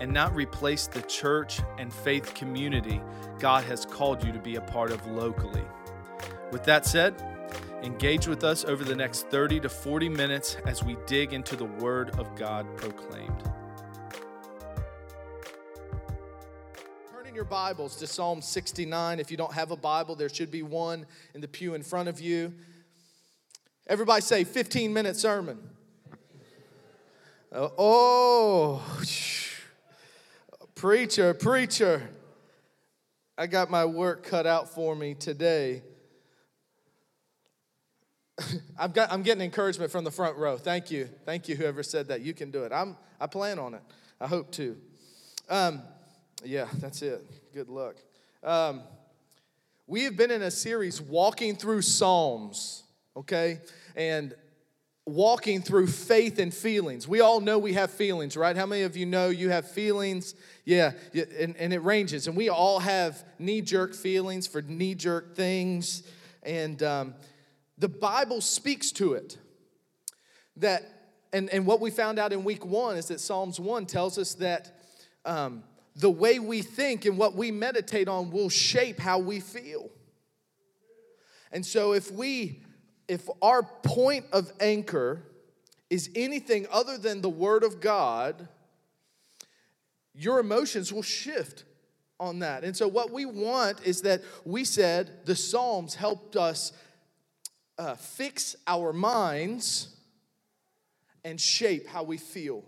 and not replace the church and faith community God has called you to be a part of locally. With that said, engage with us over the next 30 to 40 minutes as we dig into the Word of God proclaimed. Turn in your Bibles to Psalm 69. If you don't have a Bible, there should be one in the pew in front of you. Everybody say 15 minute sermon. Uh, oh, preacher, preacher. I got my work cut out for me today. I've got, I'm getting encouragement from the front row. Thank you. Thank you, whoever said that. You can do it. I'm, I plan on it. I hope to. Um, yeah, that's it. Good luck. Um, we have been in a series walking through Psalms, okay? And walking through faith and feelings. We all know we have feelings, right? How many of you know you have feelings? Yeah, and, and it ranges. And we all have knee jerk feelings for knee jerk things. And um, the Bible speaks to it. That, and, and what we found out in week one is that Psalms 1 tells us that um, the way we think and what we meditate on will shape how we feel. And so if we if our point of anchor is anything other than the Word of God, your emotions will shift on that. And so, what we want is that we said the Psalms helped us uh, fix our minds and shape how we feel.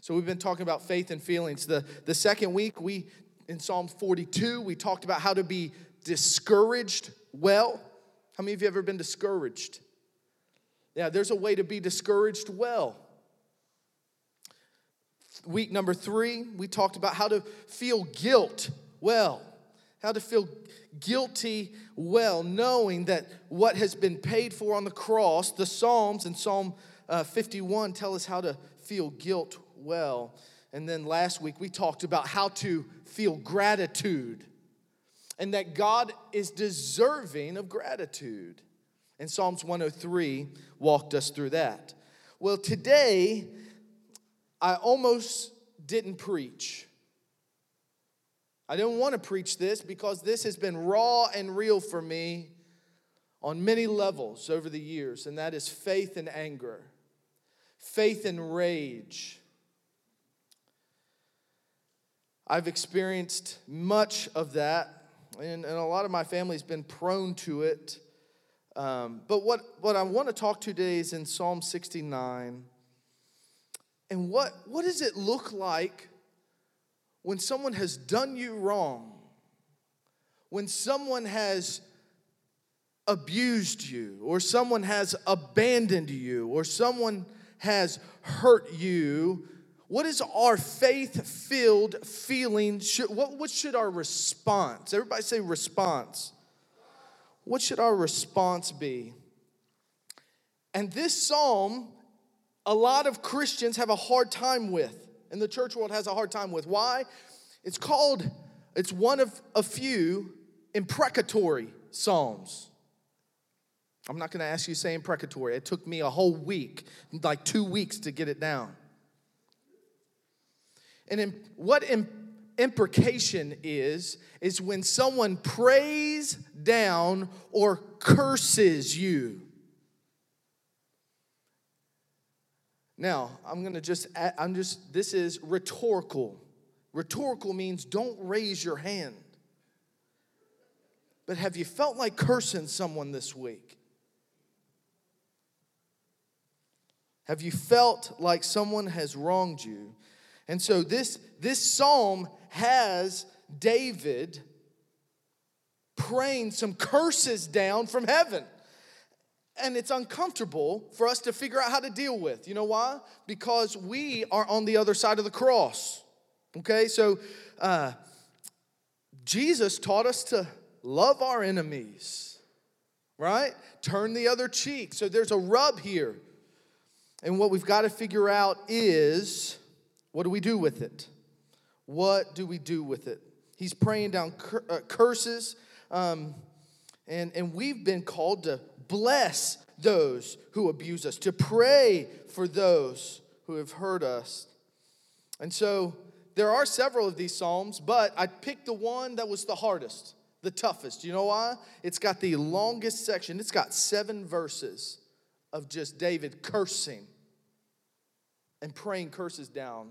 So, we've been talking about faith and feelings. The, the second week, we in Psalm 42, we talked about how to be discouraged well. How many of you ever been discouraged? Yeah, there's a way to be discouraged well. Week number three, we talked about how to feel guilt well. How to feel guilty well, knowing that what has been paid for on the cross, the Psalms and Psalm uh, 51 tell us how to feel guilt well. And then last week, we talked about how to feel gratitude and that God is deserving of gratitude. And Psalms 103 walked us through that. Well, today, I almost didn't preach. I didn't want to preach this because this has been raw and real for me on many levels over the years, and that is faith and anger, faith and rage. I've experienced much of that and, and a lot of my family's been prone to it. Um, but what, what I want to talk to today is in Psalm 69. And what, what does it look like when someone has done you wrong? When someone has abused you, or someone has abandoned you, or someone has hurt you, what is our faith filled feeling? What, what should our response? Everybody say response. What should our response be? And this psalm, a lot of Christians have a hard time with, and the church world has a hard time with. Why? It's called, it's one of a few imprecatory psalms. I'm not to ask you to say imprecatory. It took me a whole week, like two weeks to get it down. And what imprecation is, is when someone prays down or curses you. Now, I'm going to just, I'm just, this is rhetorical. Rhetorical means don't raise your hand. But have you felt like cursing someone this week? Have you felt like someone has wronged you? And so this, this psalm has David praying some curses down from heaven. And it's uncomfortable for us to figure out how to deal with. You know why? Because we are on the other side of the cross. Okay, so uh, Jesus taught us to love our enemies, right? Turn the other cheek. So there's a rub here. And what we've got to figure out is what do we do with it? What do we do with it? He's praying down cur- uh, curses, um, and, and we've been called to bless those who abuse us, to pray for those who have hurt us. And so there are several of these Psalms, but I picked the one that was the hardest, the toughest. You know why? It's got the longest section, it's got seven verses of just David cursing and praying curses down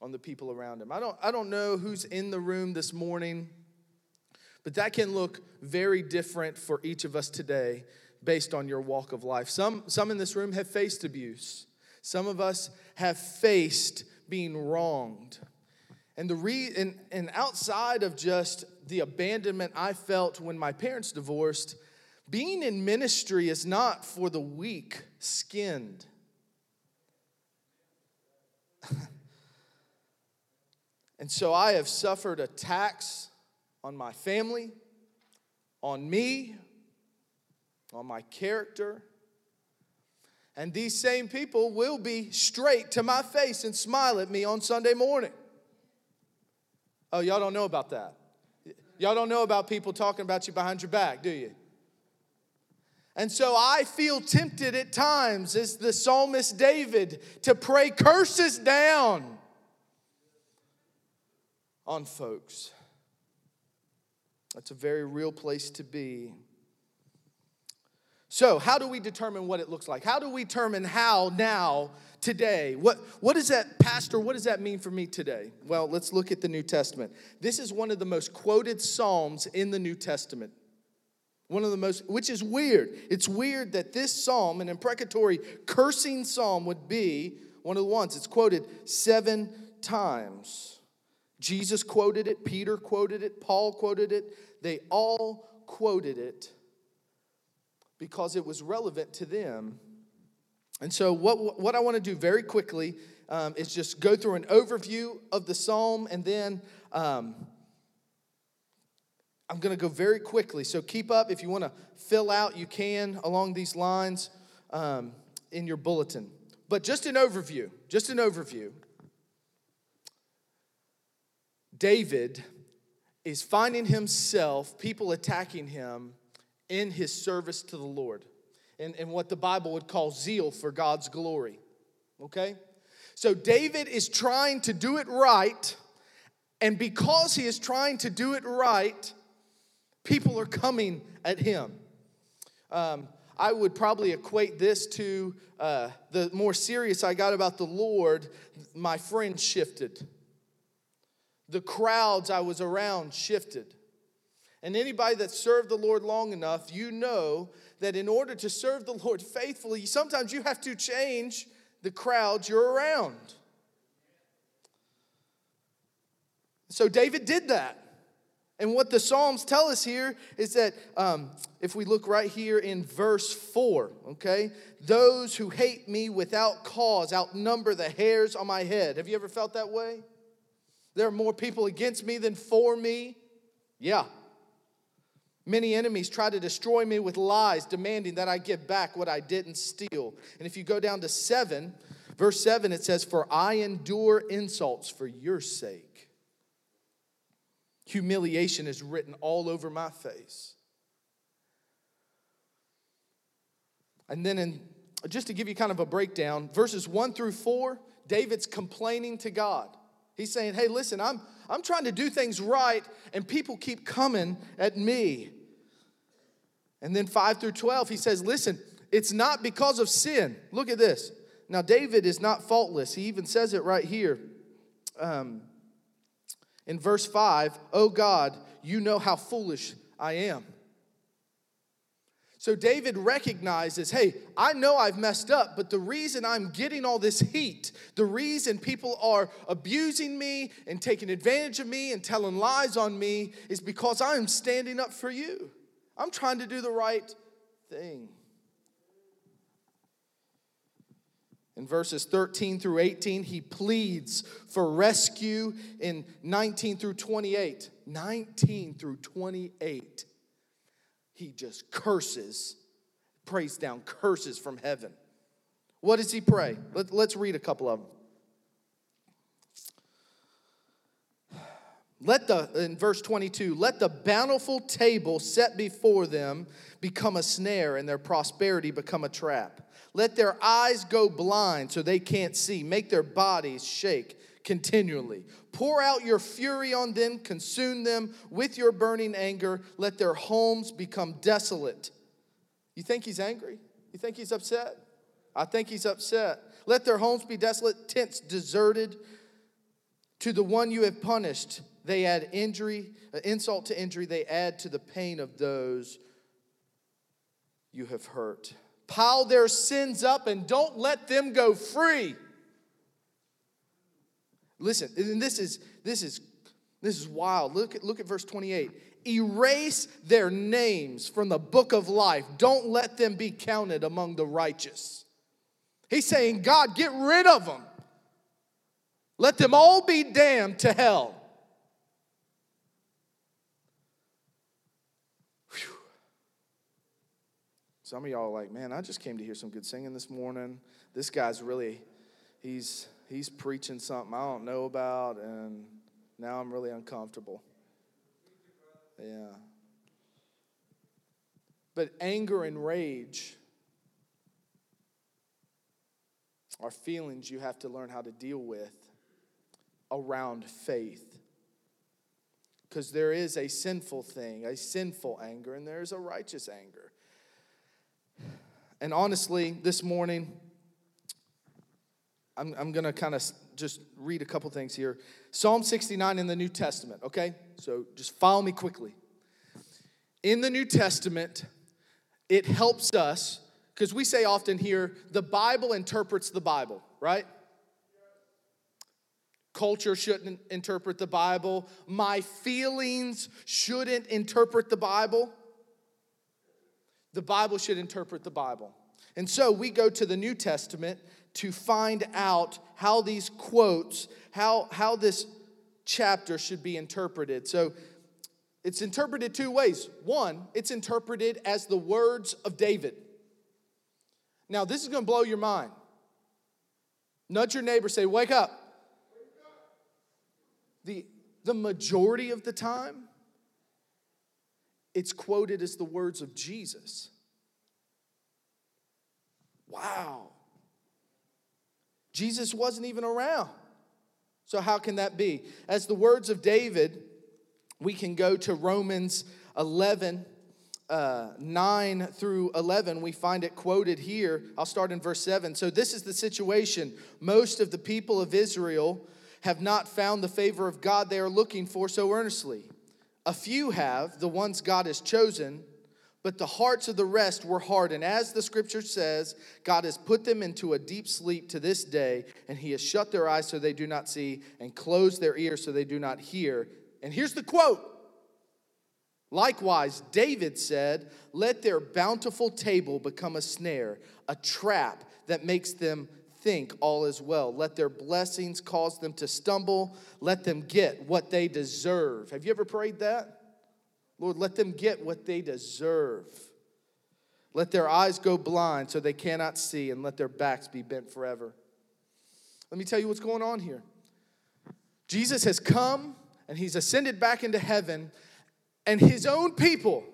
on the people around him. I don't, I don't know who's in the room this morning, but that can look very different for each of us today based on your walk of life. Some, some in this room have faced abuse, some of us have faced being wronged. And the re and, and outside of just the abandonment I felt when my parents divorced, being in ministry is not for the weak skinned. and so I have suffered attacks on my family, on me, on my character. And these same people will be straight to my face and smile at me on Sunday morning. Oh, y'all don't know about that. Y'all don't know about people talking about you behind your back, do you? And so I feel tempted at times, as the psalmist David, to pray curses down on folks. That's a very real place to be. So, how do we determine what it looks like? How do we determine how now, today? What, what does that, Pastor, what does that mean for me today? Well, let's look at the New Testament. This is one of the most quoted Psalms in the New Testament. One of the most, which is weird. It's weird that this psalm, an imprecatory cursing psalm, would be one of the ones. It's quoted seven times. Jesus quoted it, Peter quoted it, Paul quoted it. They all quoted it because it was relevant to them. And so, what, what I want to do very quickly um, is just go through an overview of the psalm and then um, I'm going to go very quickly. So, keep up. If you want to fill out, you can along these lines um, in your bulletin. But just an overview, just an overview. David is finding himself, people attacking him in his service to the Lord and, and what the Bible would call zeal for God's glory. Okay? So David is trying to do it right, and because he is trying to do it right, people are coming at him. Um, I would probably equate this to uh, the more serious I got about the Lord, my friends shifted. The crowds I was around shifted. And anybody that served the Lord long enough, you know that in order to serve the Lord faithfully, sometimes you have to change the crowds you're around. So David did that. And what the Psalms tell us here is that um, if we look right here in verse 4, okay, those who hate me without cause outnumber the hairs on my head. Have you ever felt that way? There are more people against me than for me. Yeah, Many enemies try to destroy me with lies, demanding that I give back what I didn't steal. And if you go down to 7, verse 7, it says, For I endure insults for your sake. Humiliation is written all over my face. And then, in, just to give you kind of a breakdown, verses 1 through 4, David's complaining to God. He's saying, Hey, listen, I'm, I'm trying to do things right, and people keep coming at me. And then 5 through 12, he says, Listen, it's not because of sin. Look at this. Now, David is not faultless. He even says it right here um, in verse 5 Oh God, you know how foolish I am. So David recognizes, hey, I know I've messed up, but the reason I'm getting all this heat, the reason people are abusing me and taking advantage of me and telling lies on me is because I'm standing up for you. I'm trying to do the right thing. In verses 13 through 18, he pleads for rescue in 19 through 28. 19 through 28, he just curses, prays down curses from heaven. What does he pray? Let, us read a couple of them. Let the, in verse 22, let the bountiful table set before them become a snare and their prosperity become a trap. Let their eyes go blind so they can't see. Make their bodies shake continually. Pour out your fury on them, consume them with your burning anger. Let their homes become desolate. You think he's angry? You think he's upset? I think he's upset. Let their homes be desolate, tents deserted. To the one you have punished, they add injury, uh, insult to injury, they add to the pain of those you have hurt pile their sins up and don't let them go free. Listen, and this is this is this is wild. Look at look at verse 28. Erase their names from the book of life. Don't let them be counted among the righteous. He's saying, God, get rid of them. Let them all be damned to hell. Some of y'all like, man, I just came to hear some good singing this morning. This guy's really, he's he's preaching something I don't know about, and now I'm really uncomfortable. Yeah. But anger and rage are feelings you have to learn how to deal with around faith. Because there is a sinful thing, a sinful anger, and there is a righteous anger. And honestly, this morning, I'm, I'm going to kind of just read a couple things here. Psalm 69 in the New Testament, okay? So just follow me quickly. In the New Testament, it helps us, because we say often here, the Bible interprets the Bible, right? Culture shouldn't interpret the Bible. My feelings shouldn't interpret the Bible the Bible should interpret the Bible. And so we go to the New Testament to find out how these quotes, how, how this chapter should be interpreted. So it's interpreted two ways. One, it's interpreted as the words of David. Now, this is going to blow your mind. Nudge your neighbor, say, Wake up. The, the majority of the time, it's quoted as the words of Jesus. Wow. Jesus wasn't even around. So, how can that be? As the words of David, we can go to Romans 11, uh, 9 through 11. We find it quoted here. I'll start in verse 7. So, this is the situation. Most of the people of Israel have not found the favor of God they are looking for so earnestly. A few have, the ones God has chosen, but the hearts of the rest were hardened. As the scripture says, God has put them into a deep sleep to this day, and He has shut their eyes so they do not see, and closed their ears so they do not hear. And here's the quote Likewise, David said, Let their bountiful table become a snare, a trap that makes them think all is well. Let their blessings cause them to stumble. Let them get what they deserve. Have you ever prayed that? Lord, let them get what they deserve. Let their eyes go blind so they cannot see, and let their backs be bent forever. Let me tell you what's going on here. Jesus has come and he's ascended back into heaven, and his own people,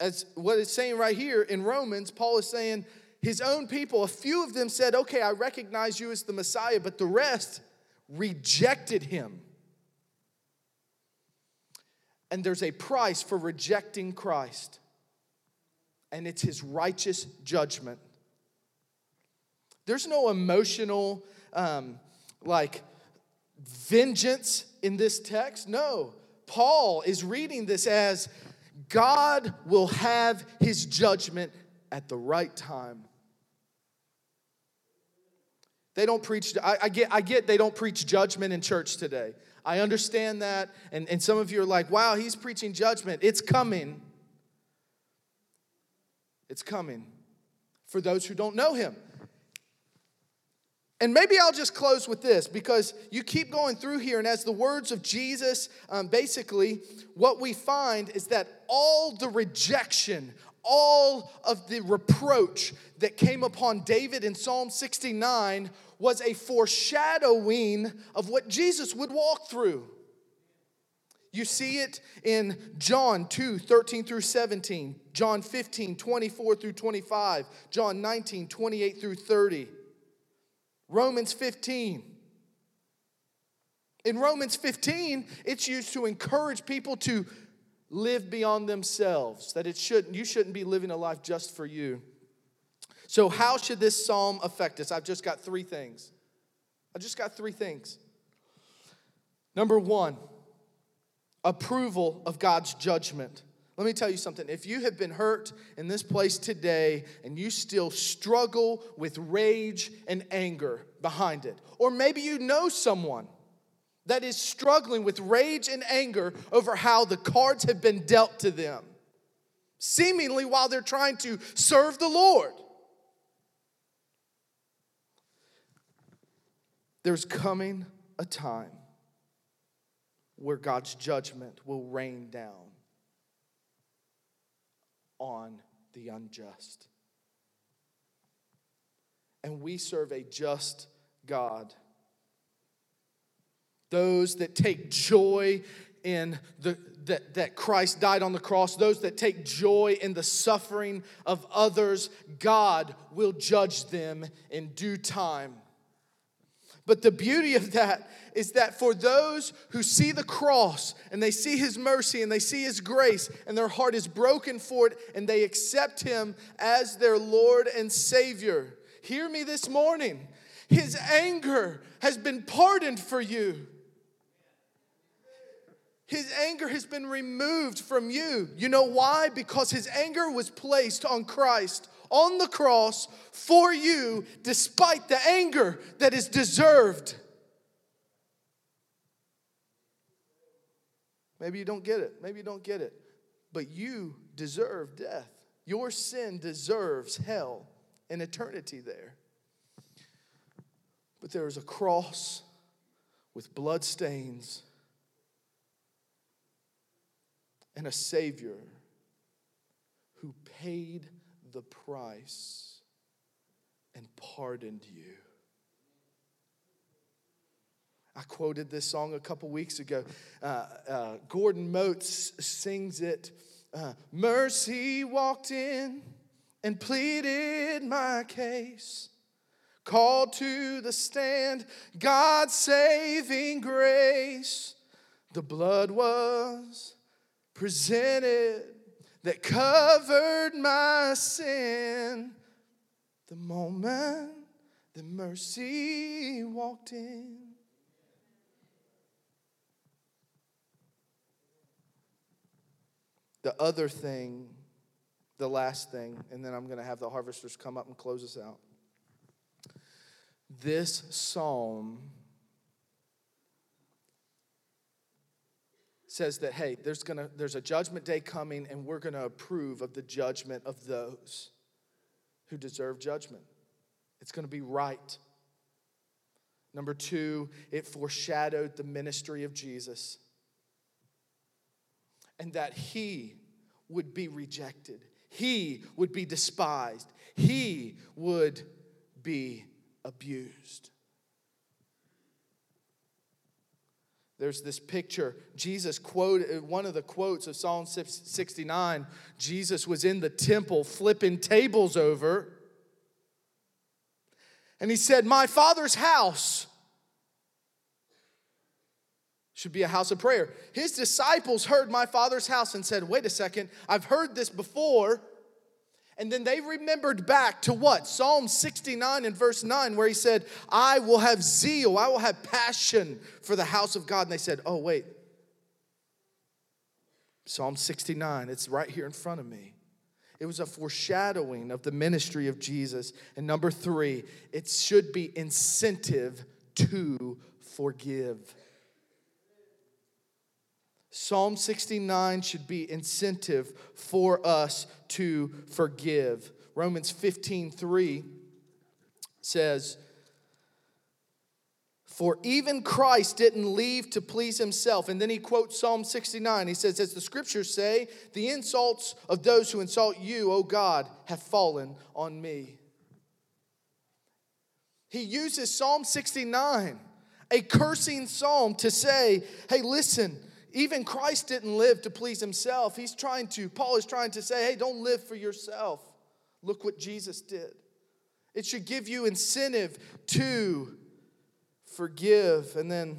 as what it's saying right here in Romans, Paul is saying, his own people, a few of them said, Okay, I recognize you as the Messiah, but the rest rejected him. And there's a price for rejecting Christ, and it's his righteous judgment. There's no emotional, um, like, vengeance in this text. No. Paul is reading this as God will have his judgment at the right time. They don't preach, I, I, get, I get they don't preach judgment in church today. I understand that. And, and some of you are like, wow, he's preaching judgment. It's coming. It's coming for those who don't know him. And maybe I'll just close with this because you keep going through here, and as the words of Jesus, um, basically, what we find is that all the rejection, all of the reproach that came upon David in Psalm 69 was a foreshadowing of what Jesus would walk through. You see it in John 2 13 through 17, John 15 24 through 25, John 19 28 through 30. Romans 15. In Romans 15, it's used to encourage people to live beyond themselves, that it shouldn't, you shouldn't be living a life just for you. So, how should this psalm affect us? I've just got three things. I just got three things. Number one, approval of God's judgment. Let me tell you something. If you have been hurt in this place today and you still struggle with rage and anger behind it, or maybe you know someone that is struggling with rage and anger over how the cards have been dealt to them, seemingly while they're trying to serve the Lord. There's coming a time where God's judgment will rain down on the unjust. And we serve a just God. Those that take joy in the that, that Christ died on the cross, those that take joy in the suffering of others, God will judge them in due time. But the beauty of that is that for those who see the cross and they see his mercy and they see his grace and their heart is broken for it and they accept him as their Lord and Savior, hear me this morning. His anger has been pardoned for you. His anger has been removed from you. You know why? Because his anger was placed on Christ on the cross for you, despite the anger that is deserved. Maybe you don't get it. Maybe you don't get it. But you deserve death. Your sin deserves hell and eternity there. But there is a cross with blood stains and a Savior who paid the price and pardoned you. I quoted this song a couple weeks ago. Uh, uh, Gordon Motes sings it. Uh, Mercy walked in and pleaded my case. Called to the stand, God's saving grace. The blood was presented that covered my sin. The moment the mercy walked in. The other thing, the last thing, and then I'm going to have the harvesters come up and close us out. This psalm says that hey there's gonna there's a judgment day coming and we're gonna approve of the judgment of those who deserve judgment. It's gonna be right. Number two it foreshadowed the ministry of jesus and that he would be rejected, he would be despised, he would be abused. There's this picture. Jesus quoted uh, one of the quotes of Psalm 69. Jesus was in the temple flipping tables over. And he said, My father's house should be a house of prayer. His disciples heard my father's house and said, Wait a second, I've heard this before. And then they remembered back to what? Psalm 69 and verse 9, where he said, I will have zeal, I will have passion for the house of God. And they said, Oh, wait. Psalm 69, it's right here in front of me. It was a foreshadowing of the ministry of Jesus. And number three, it should be incentive to forgive. Psalm 69 should be incentive for us to forgive. Romans 15 3 says, For even Christ didn't leave to please himself. And then he quotes Psalm 69. He says, As the scriptures say, the insults of those who insult you, O God, have fallen on me. He uses Psalm 69, a cursing psalm, to say, Hey, listen, even Christ didn't live to please himself. He's trying to, Paul is trying to say, Hey, don't live for yourself. Look what Jesus did. It should give you incentive to forgive. And then,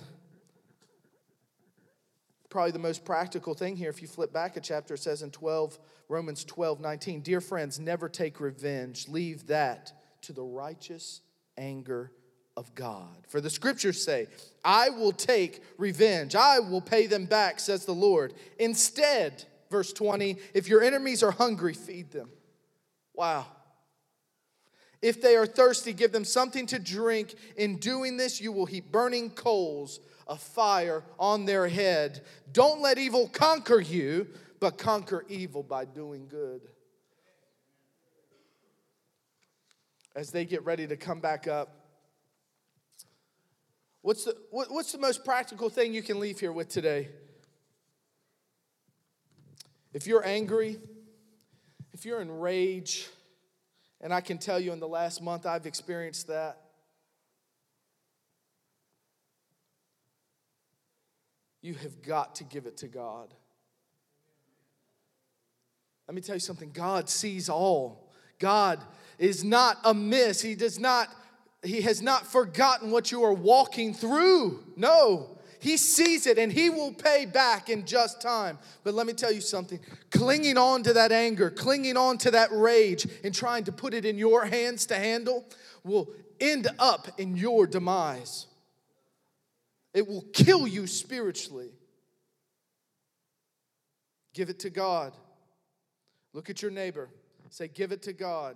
probably the most practical thing here, if you flip back a chapter, it says in 12, Romans 12, 19, Dear friends, never take revenge. Leave that to the righteous anger of God. For the scriptures say, I will take revenge, I will pay them back, says the Lord. Instead, verse 20, if your enemies are hungry, feed them. Wow. If they are thirsty, give them something to drink. In doing this, you will heap burning coals of fire on their head. Don't let evil conquer you, but conquer evil by doing good. As they get ready to come back up, what's the, what's the most practical thing you can leave here with today? If you're angry, if you're in rage, and I can tell you in the last month I've experienced that. You have got to give it to God. Let me tell you something God sees all. God is not amiss. He does not he has not forgotten what you are walking through. No. He sees it and He will pay back in just time. But let me tell you something clinging on to that anger, clinging on to that rage, and trying to put it in your hands to handle will end up in your demise. It will kill you spiritually. Give it to God. Look at your neighbor. Say, Give it to God.